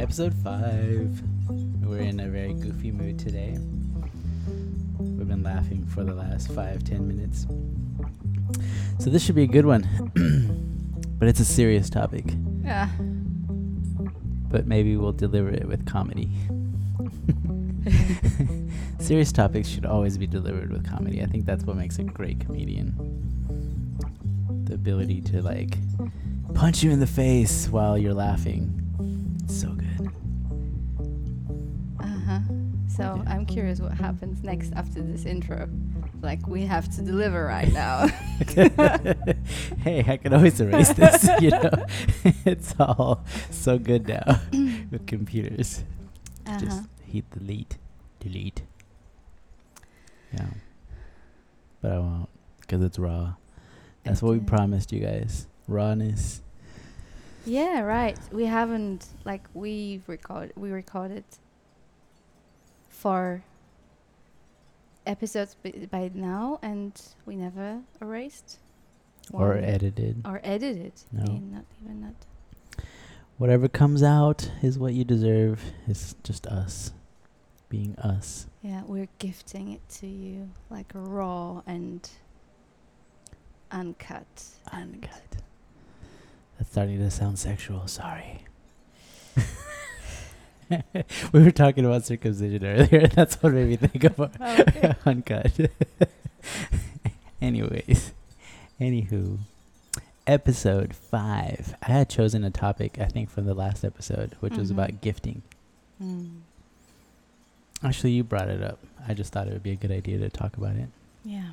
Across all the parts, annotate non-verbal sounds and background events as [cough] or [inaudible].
Episode 5. We're in a very goofy mood today. We've been laughing for the last five, ten minutes. So this should be a good one. [clears throat] but it's a serious topic. Yeah. But maybe we'll deliver it with comedy. [laughs] serious topics should always be delivered with comedy. I think that's what makes a great comedian. The ability to like punch you in the face while you're laughing. Curious what happens next after this intro. Like we have to deliver right now. [laughs] hey, I can always erase this, [laughs] you know. [laughs] it's all so good now [coughs] with computers. uh-huh. Just hit delete, delete. Yeah. But I won't, because it's raw. That's what we promised you guys. Rawness. Yeah, right. We haven't like we record we recorded four episodes b- by now, and we never erased Or one. edited. or edited. No. Not even that. Whatever comes out is what you deserve. It's just us being us. Yeah, we're gifting it to you like raw and uncut. and- Uncut. That's starting to sound sexual. Sorry. [laughs] we were talking about circumcision earlier. That's what made me think of [laughs] Oh, okay. [laughs] uncut. Anyways, anywho, episode five. I had chosen a topic I think from the last episode, which was Mhm. about gifting. Mm. Actually, you brought it up. I just thought it would be a good idea to talk about it. Yeah.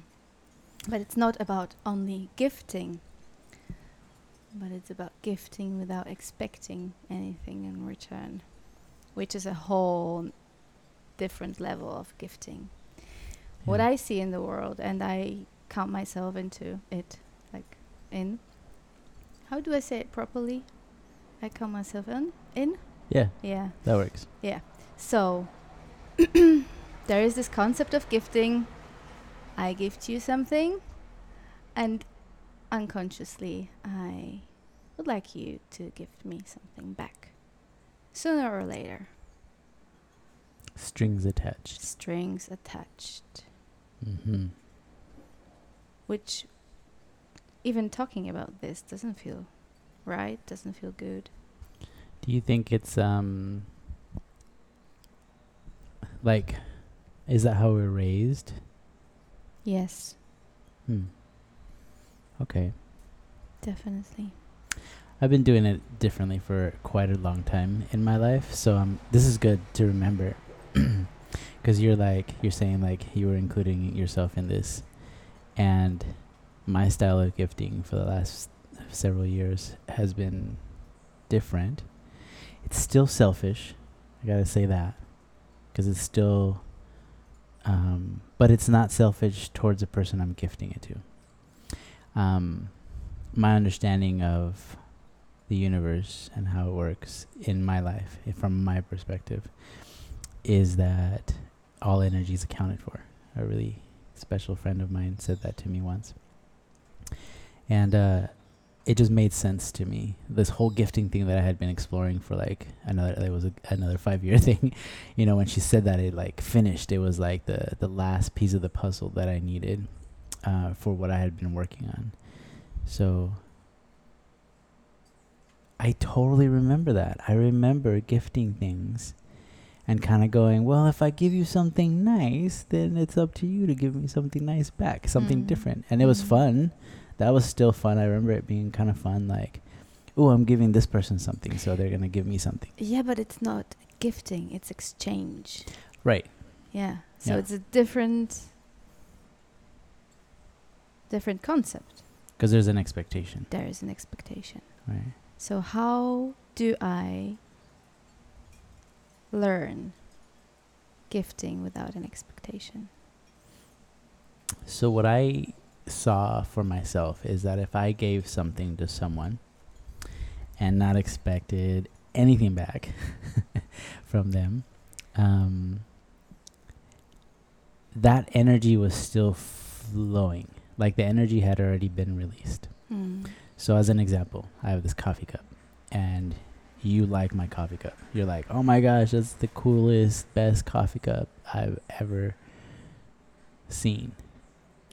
But it's not about only gifting, but it's about gifting without expecting anything in return, which is a whole different level of gifting. What I see in the world, and I count myself into it, like in. How do I say it properly? I count myself in? In? Yeah, Yeah. that works. Yeah. So, [clears throat] there is this concept of gifting. I gift you something, and unconsciously, I would like you to gift me something back. Sooner or later, Strings attached. strings attached. Mm-hmm. Which, even talking about this, doesn't feel right, doesn't feel good. Do you think it's um like is that how we're raised? Yes, Hmm. Okay. definitely. I've been doing it differently for quite a long time in my life, so um this is good to remember [clears throat] cuz you're like you're saying like you were including yourself in this and my style of gifting for the last several years has been different. It's still selfish. I got to say that cuz it's still um but it's not selfish towards the person I'm gifting it to. Um my understanding of the universe and how it works in my life, from my perspective, is that all energy is accounted for. A really special friend of mine said that to me once. And uh, it just made sense to me. This whole gifting thing that I had been exploring for like another, it was a, another five year [laughs] thing. You know, when she said that, it like finished. It was like the, the last piece of the puzzle that I needed uh, for what I had been working on. So I totally remember that. I remember gifting things and kind of going, well, if I give you something nice, then it's up to you to give me something nice back, something Mm. different. And it was Mm. fun. That was still fun. I remember it being kind of fun. Like, oh, I'm giving this person something, so they're going to give me something. Yeah, but it's not gifting, it's exchange. Right. Yeah. So Yeah. it's a different different concept. Because there's an expectation. There is an expectation. Right. So how do I learn gifting without an expectation? So what I saw for myself is that if I gave something to someone and not expected anything back [laughs] from them, um, that energy was still flowing. Like the energy had already been released. Hmm. So as an example, I have this coffee cup and you like my coffee cup. You're like, oh my gosh, that's the coolest, best coffee cup I've ever seen.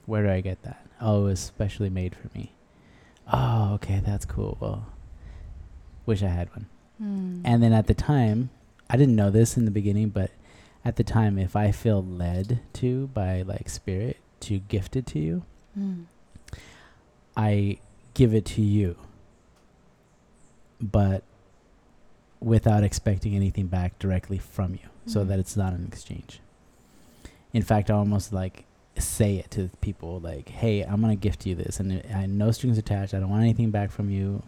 Where do I get that? Oh, it was specially made for me. Oh, okay, that's cool. Well, wish I had one. Mm. And then at the time, I didn't know this in the beginning, but at the time, if I feel led to by like spirit to gift it to you, Mm. I give it to you, but without expecting anything back directly from you, so Mhm. that it's not an exchange. In fact, I almost like say it to people like, "Hey, I'm gonna gift you this, and I no strings attached. I don't want anything back from you.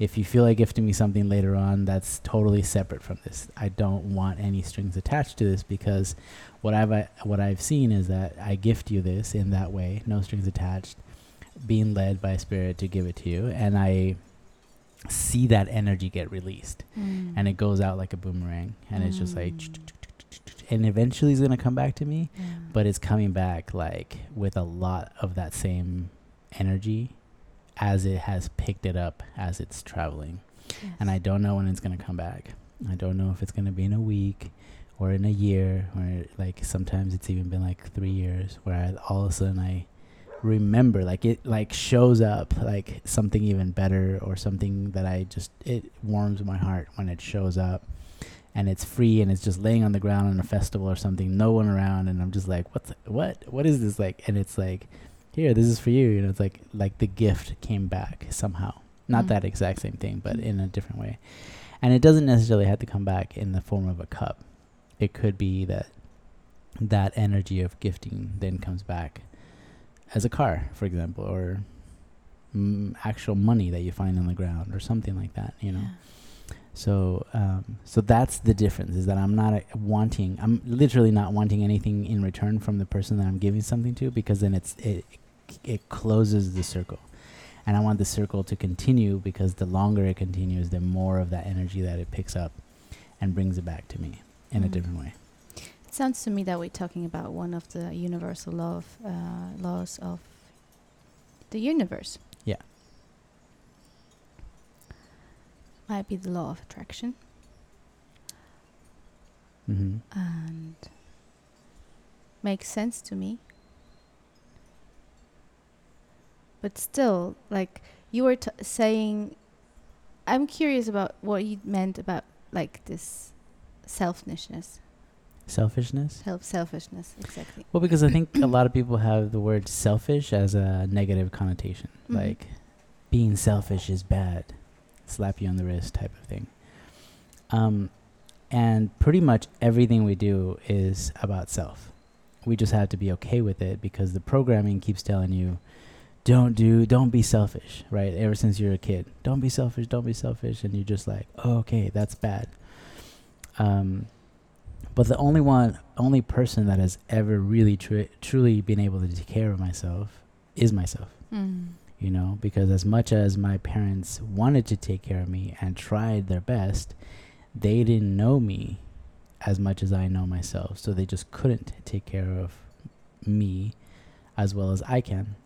If you feel like gifting me something later on, that's totally separate from this. I don't want any strings attached to this because what I've uh, what I've seen is that I gift you this in that way, no strings attached, being led by spirit to give it to you, and I see that energy get released, Mm. and it goes out like a boomerang, and it's just like, Mm. and eventually it's gonna come back to me, Yeah. but it's coming back like with a lot of that same energy as it has picked it up as it's traveling and I don't know when it's gonna come back. I don't know if it's gonna be in a week or in a year, or like sometimes it's even been like three years, where I, all of a sudden I remember, like it like shows up like something even better or something that I just it warms my heart when it shows up, and it's free and it's just laying on the ground in a festival or something, no one around, and I'm just like, what's what what is this like? And it's like, here, this is for you. You know, it's like like the gift came back somehow not Mm. that exact same thing, but in a different way. And it doesn't necessarily have to come back in the form of a cup. It could be that that energy of gifting then comes back as a car, for example, or mm, actual money that you find on the ground or something like that, you know. Yeah. So, um, so that's the difference is that I'm not uh, wanting, I'm literally not wanting anything in return from the person that I'm giving something to because then it's it it closes the circle, and I want the circle to continue because the longer it continues, the more of that energy that it picks up, and brings it back to me in a Mm. different way. It sounds to me that we're talking about one of the universal law of, uh, laws of the universe. Yeah. Might be the law of attraction Mm-hmm. and makes sense to me. But still, like you were t- saying, I'm curious about what you meant about like this selfishness, Selfishness. self selfishness, exactly. Well, because I think a lot of people have the word selfish as a negative connotation, Mhm. like being selfish is bad, slap you on the wrist type of thing. Um, and pretty much everything we do is about self. We just have to be okay with it because the programming keeps telling you, don't do, don't be selfish, right? Ever since you're a kid, don't be selfish, don't be selfish, and you're just like, oh, okay, that's bad. Um, but the only one, only person that has ever really tru- truly been able to take care of myself is myself. Mm. You know, because as much as my parents wanted to take care of me and tried their best, they didn't know me as much as I know myself. So they just couldn't take care of me as well as I can.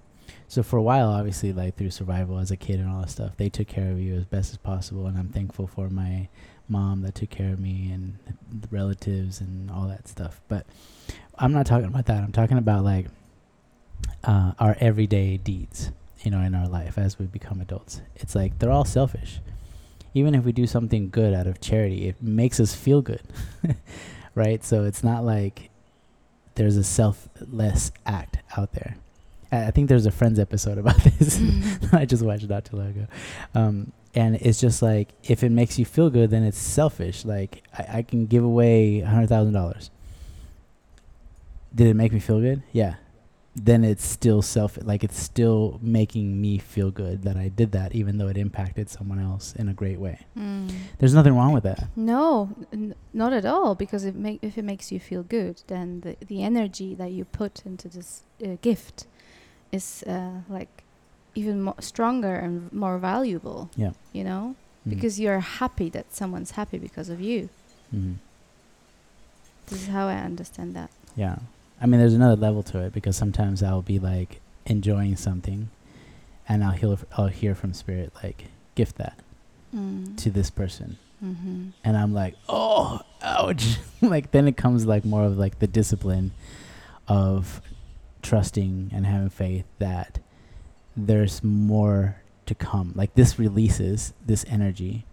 So for a while, obviously, like through survival as a kid and all that stuff, they took care of you as best as possible. And I'm thankful for my mom that took care of me and the relatives and all that stuff. But I'm not talking about that. I'm talking about like uh, our everyday deeds, you know, in our life as we become adults. It's like they're all selfish. Even if we do something good out of charity, it makes us feel good, [laughs] right? So it's not like there's a selfless act out there. I I think there's a Friends episode [laughs] about this. [laughs] I just watched not too long ago. Um, and it's just like if it makes you feel good, then it's selfish. Like I, I can give away a hundred thousand dollars. Did it make me feel good? Yeah. Then it's still self like it's still making me feel good that I did that, even though it impacted someone else in a great way. Mm. There's nothing wrong with that. No, n- not at all. Because if make if it makes you feel good, then the the energy that you put into this uh, gift is uh, like even more stronger and more valuable. Yeah. You know, Mhm. because you're happy that someone's happy because of you. Mhm. This is how I understand that. Yeah. I mean, there's another level to it because sometimes I'll be like enjoying something and I'll hear, I'll hear from spirit, like, gift that Mm. to this person Mm-hmm. and I'm like, oh, ouch. [laughs] like then it comes like more of like the discipline of trusting and having faith that there's more to come. Like this releases this energy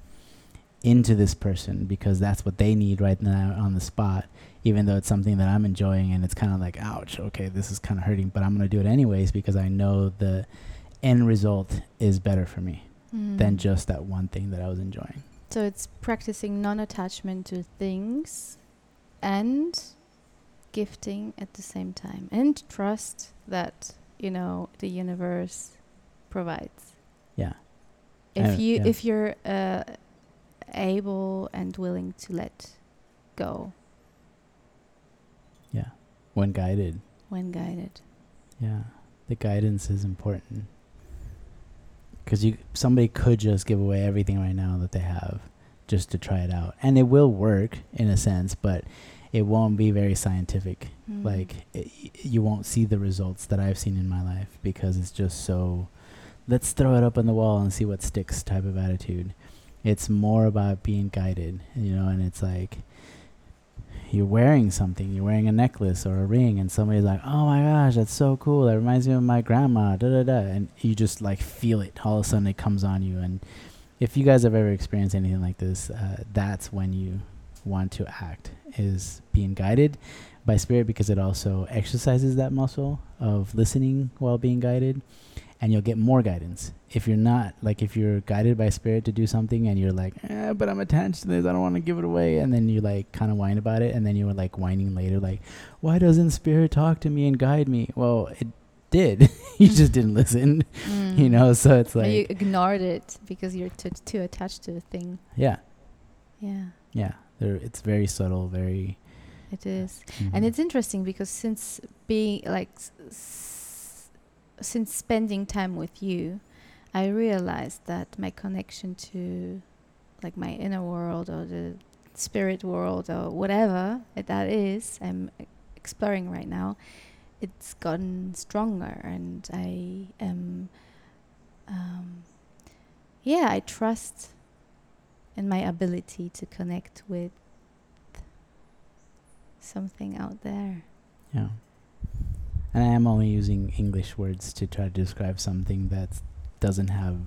into this person because that's what they need right now on the spot. Even though it's something that I'm enjoying and it's kind of like, ouch, okay, this is kind of hurting, but I'm going to do it anyways because I know the end result is better for me Mm. than just that one thing that I was enjoying. So it's practicing non-attachment to things and gifting at the same time and trust that you know the universe provides. Yeah. If Uh, you yeah. if you're uh, able and willing to let go Yeah. When guided. when guided. Yeah, the guidance is important because you somebody could just give away everything right now that they have just to try it out, and it will work in a sense, but it won't be very scientific. Mm. Like it, you won't see the results that I've seen in my life because it's just so. Let's throw it up on the wall and see what sticks type of attitude. It's more about being guided, you know, and it's like you're wearing something, you're wearing a necklace or a ring, and somebody's like, "Oh my gosh, that's so cool! That reminds me of my grandma." Da da da, and you just like feel it. All of a sudden, it comes on you. And if you guys have ever experienced anything like this, uh, that's when you want to act is being guided by spirit because it also exercises that muscle of listening while being guided and you'll get more guidance. If you're not like if you're guided by spirit to do something and you're like eh, but i'm attached to this i don't want to give it away and then you like kind of whine about it and then you were like whining later like why doesn't spirit talk to me and guide me? Well it did. [laughs] You just didn't listen you Mm. know so it's like you ignored it because you're too too attached to the thing. yeah. Yeah, yeah there it's very subtle very it is. mhm. And it's interesting because since being like s- since spending time with you, I realized that my connection to like my inner world or the spirit world or whatever it- that is I'm exploring right now, it's gotten stronger and I am um, yeah, I trust in my ability to connect with something out there. Yeah. And I am only using English words to try to describe something that doesn't have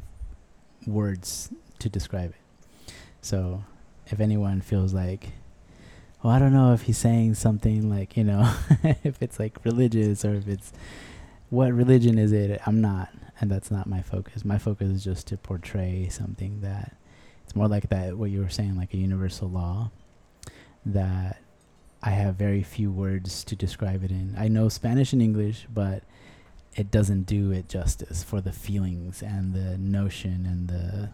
words to describe it. So if anyone feels like, well, I don't know if he's saying something like, you know, [laughs] if it's like religious or if it's what religion is it? I'm not. And that's not my focus. My focus is just to portray something that it's more like that, what you were saying, like a universal law that I have very few words to describe it in. I know Spanish and English, but it doesn't do it justice for the feelings and the notion and the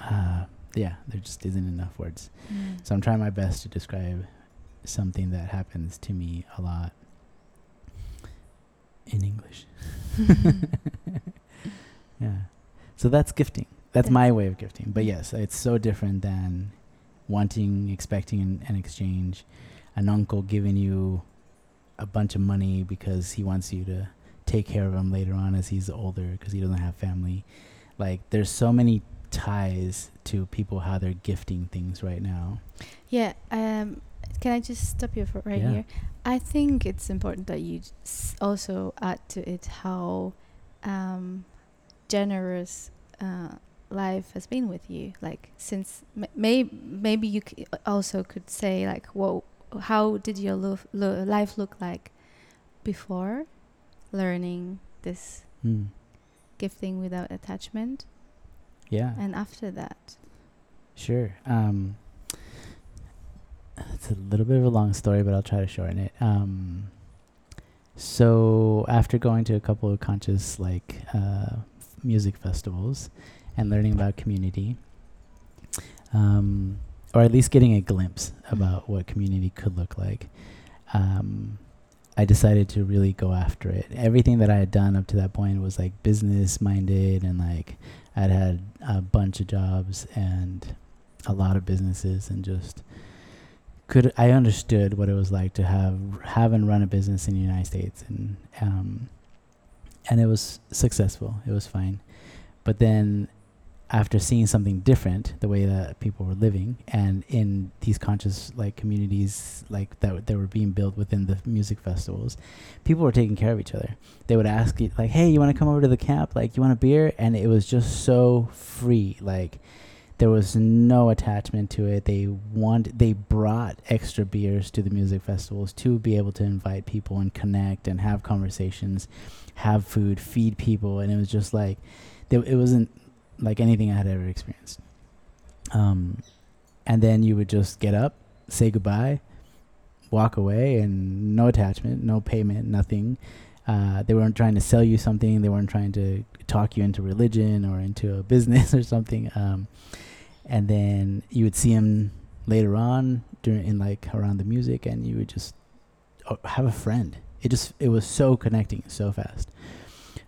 uh, yeah, there just isn't enough words. So I'm trying my best to describe something that happens to me a lot in English. [laughs] yeah. So that's gifting. That's my way of gifting. But yes, it's so different than wanting, expecting an, an exchange. An uncle giving you a bunch of money because he wants you to take care of him later on as he's older because he doesn't have family. Like there's so many ties to people how they're gifting things right now. Yeah. Um, can I just stop you for right Yeah. here? I think it's important that you s- also add to it how um, generous uh, life has been with you. Like since may- maybe you c- also could say like, "Whoa, how did your lo- lo- life look like before learning this Mm. gifting without attachment, Yeah. and after that?" Sure. Um, it's a little bit of a long story, but I'll try to shorten it. Um, so after going to a couple of conscious like uh, music festivals and learning about community, um, or at least getting a glimpse about what community could look like, um, I decided to really go after it. Everything that I had done up to that point was like business minded and like I'd had a bunch of jobs and a lot of businesses and just could I understood what it was like to have have and run a business in the United States and um and it was successful. It was fine. But then after seeing something different, the way that people were living, and in these conscious like communities like that that were being built within the music festivals, people were taking care of each other. They would ask you like, "Hey, you want to come over to the camp? Like, you want a beer?" And it was just so free. Like, there was no attachment to it. They want they brought extra beers to the music festivals to be able to invite people and connect and have conversations, have food, feed people, and it was just like, it wasn't like anything I had ever experienced. Um, and then you would just get up, say goodbye, walk away, and no attachment, no payment, nothing. Uh, they weren't trying to sell you something. They weren't trying to talk you into religion or into a [laughs] business or something. Um, and then you would see them later on during in like around the music, and you would just uh, have a friend. It just it was so connecting so fast.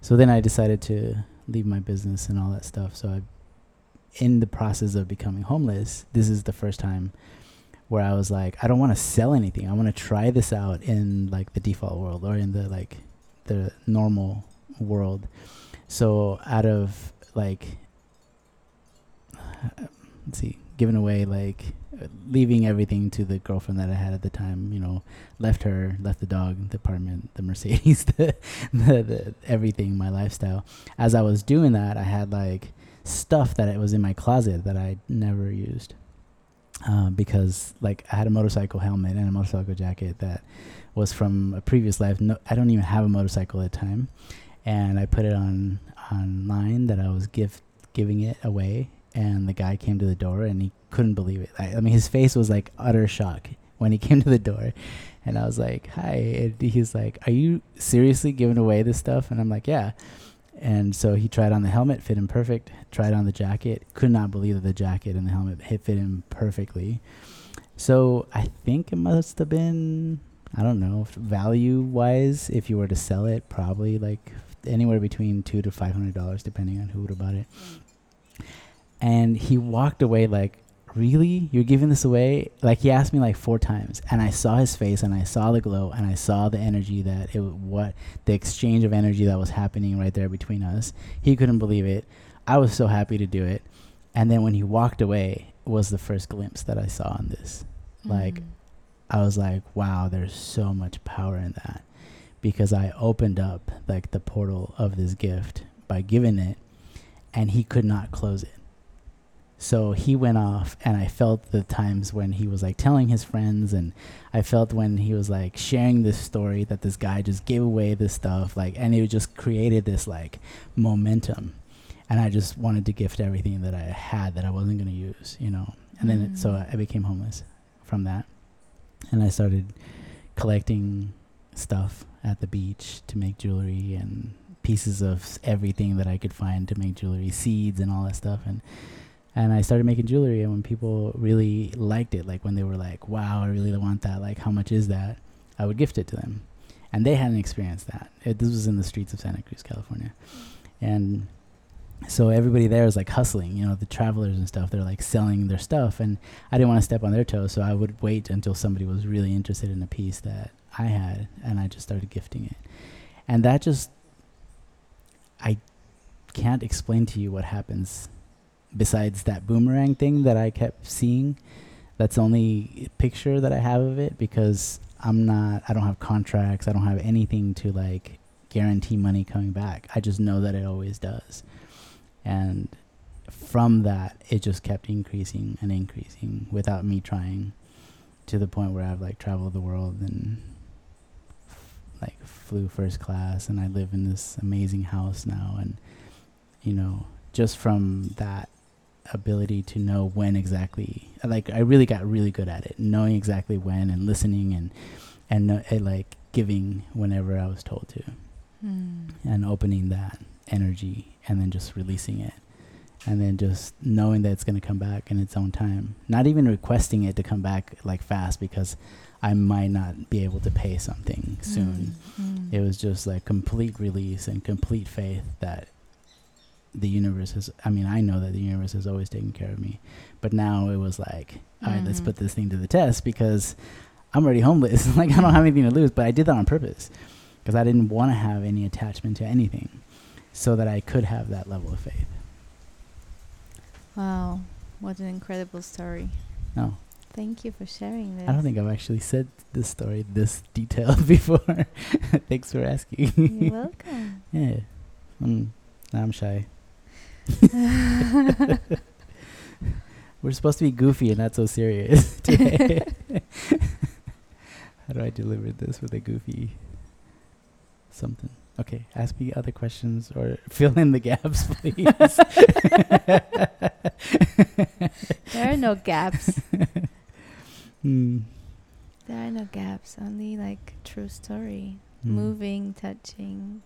So then I decided to leave my business and all that stuff. So I, in the process of becoming homeless, this is the first time where I was like, I don't want to sell anything. I want to try this out in like the default world or in the like the normal world. So out of like, [sighs] let's see, giving away like leaving everything to the girlfriend that I had at the time. You know, left her, left the dog, the apartment, the Mercedes, [laughs] the, the, the everything, my lifestyle. As I was doing that, I had like stuff that it was in my closet that I never used. Uh, because like I had a motorcycle helmet and a motorcycle jacket that was from a previous life. No, I don't even have a motorcycle at the time, and I put it on online that I was gift giving it away and the guy came to the door and he couldn't believe it. I, I, mean, his face was like utter shock when he [laughs] came to the door, and I was like, "Hi," and he's like, "Are you seriously giving away this stuff?" And I'm like, "Yeah." And so he tried on the helmet, fit him perfect. Tried on the jacket, could not believe that the jacket and the helmet fit him perfectly. So I think it must have been, I don't know, value wise, if you were to sell it, probably like anywhere between two to five hundred dollars, depending on who would have bought it. Mm. And he walked away like, really? You're giving this away? Like he asked me like four times and i saw his face and i saw the glow and i saw the energy that it what the exchange of energy that was happening right there between us. He couldn't believe it. I was so happy to do it. And then when he walked away was the first glimpse that i saw in this. Mm-hmm. like i was like wow there's so much power in that. Because i opened up like the portal of this gift by giving it and he could not close it so he went off, and I felt the times when he was like telling his friends, and I felt when he was like sharing this story that this guy just gave away this stuff, like, and it just created this like momentum. And I just wanted to gift everything that I had that I wasn't going to use, you know. And then, it, so mm. I became homeless from that. And I started collecting stuff at the beach to make jewelry and pieces of everything that I could find to make jewelry, seeds and all that stuff. And and I started making jewelry. And when people really liked it, like when they were like, "Wow, I really want that! Like, how much is that?" I would gift it to them, and they hadn't experienced that. It, this was in the streets of Santa Cruz, California, and so everybody there was like hustling. You know, the travelers and stuff. They're like selling their stuff, and I didn't want to step on their toes, so I would wait until somebody was really interested in a piece that I had, and I just started gifting it, and that just I can't explain to you what happens besides that boomerang thing that I kept seeing. That's the only picture that I have of it because I'm not, I don't have contracts. I don't have anything to like guarantee money coming back. I just know that it always does. And from that, it just kept increasing and increasing without me trying to the point where I've like traveled the world and like flew first class and I live in this amazing house now. And, you know, just from that ability to know when exactly like I really got really good at it knowing exactly when and listening and and, uh, and like giving whenever I was told to. Mm. and opening that energy and then just releasing it. And then just knowing that it's going to come back in its own time. Not even requesting it to come back like fast because I might not be able to pay something soon. Mm. it was just like complete release and complete faith that the universe has i mean i know that the universe has always taken care of me but now it was like all right, mm-hmm. let's put this thing to the test because i'm already homeless [laughs] like i don't have anything to lose but i did that on purpose because i didn't want to have any attachment to anything so that i could have that level of faith Wow, what an incredible story. No, Thank you for sharing this. I don't think I've actually said this story this detailed [laughs] before. [laughs] Thanks for asking. You're welcome. yeah. Mm, I'm shy. [laughs] We're supposed to be goofy and not so serious today. [laughs] How do I deliver this with a goofy something? Okay, ask me other questions or [laughs] fill in the gaps, please. there are no gaps. Hmm. There are no gaps. Only like true story. Hmm. Moving, touching,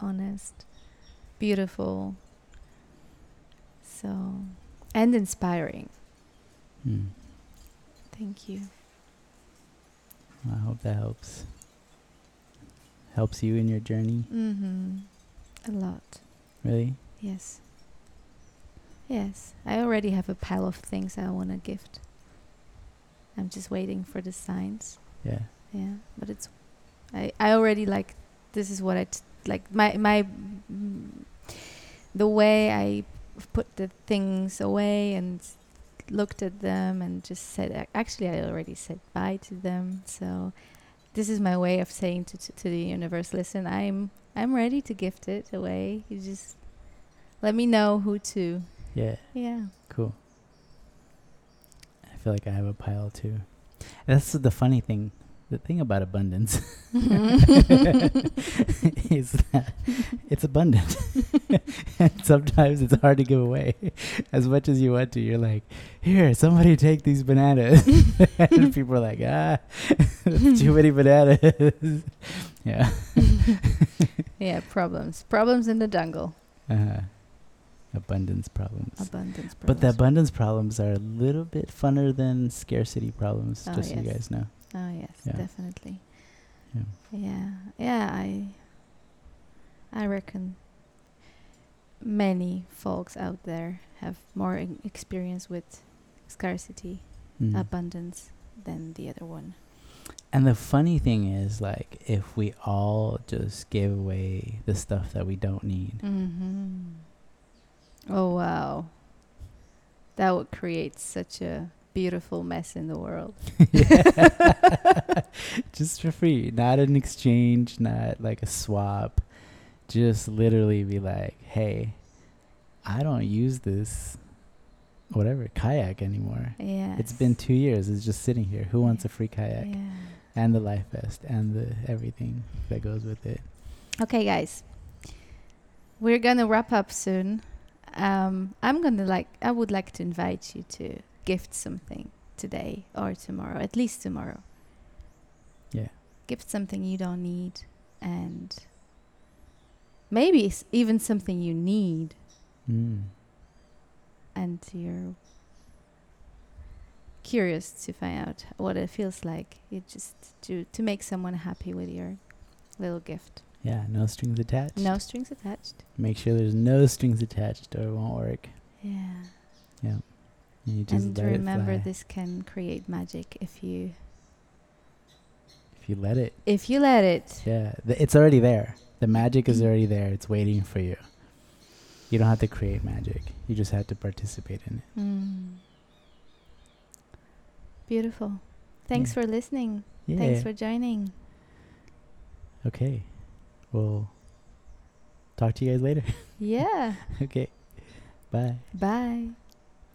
honest, beautiful. So, and inspiring. Hmm. Thank you. I hope that helps. Helps you in your journey, Mm-hmm. A lot. really? Yes. Yes. I already have a pile of things I want to gift. I'm just waiting for the signs. Yeah. Yeah, but it's I I already like this is what I t- like my my mm, the way I put the things away and looked at them and just said actually I already said bye to them. So this is my way of saying to to, to the universe, listen, I'm I'm ready to gift it away. You just let me know who to. Yeah. Yeah. Cool. I feel like I have a pile too. That's the funny thing. The thing about abundance [laughs] is that it's abundant. [laughs] and sometimes it's hard to give away. As much as you want to, you're like, here, somebody take these bananas. [laughs] and people are like, ah, too many bananas. yeah. yeah, problems. Problems in the jungle. Uh-huh. abundance problems. Abundance problems. But the abundance problems are a little bit funner than scarcity problems, Oh, just so you guys know. Oh yes, Yeah. definitely. Yeah. Yeah, yeah. I, I reckon many folks out there have more experience with scarcity, Mm. abundance than the other one. And the funny thing is, like, if we all just gave away the stuff that we don't need, Mm-hmm. Oh wow, that would create such a beautiful mess in the world. [laughs] [laughs] just for free, not an exchange, not like a swap, just literally be like, hey, I don't use this, whatever, kayak anymore. Yeah. It's been two years. It's just sitting here. Who wants a free kayak? Yeah. And the life vest and the everything that goes with it. Okay, guys. We're gonna wrap up soon. Um, I'm gonna like. I would like to invite you to gift something today or tomorrow. At least tomorrow. Yeah. Gift something you don't need, and maybe s- even something you need, Mm. and you're curious to find out what it feels like. You just to to make someone happy with your little gift. Yeah, no strings attached. No strings attached. Make sure there's no strings attached or it won't work. Yeah. Yeah. And you just and let remember this can create magic if you If you let it. if you let it Yeah. Th- it's already there. The magic is already there. It's waiting for you. You don't have to create magic. You just have to participate in it. Mm. beautiful thanks Yeah. for listening Yeah. thanks for joining okay. We'll talk to you guys later. [laughs] yeah okay. Bye. bye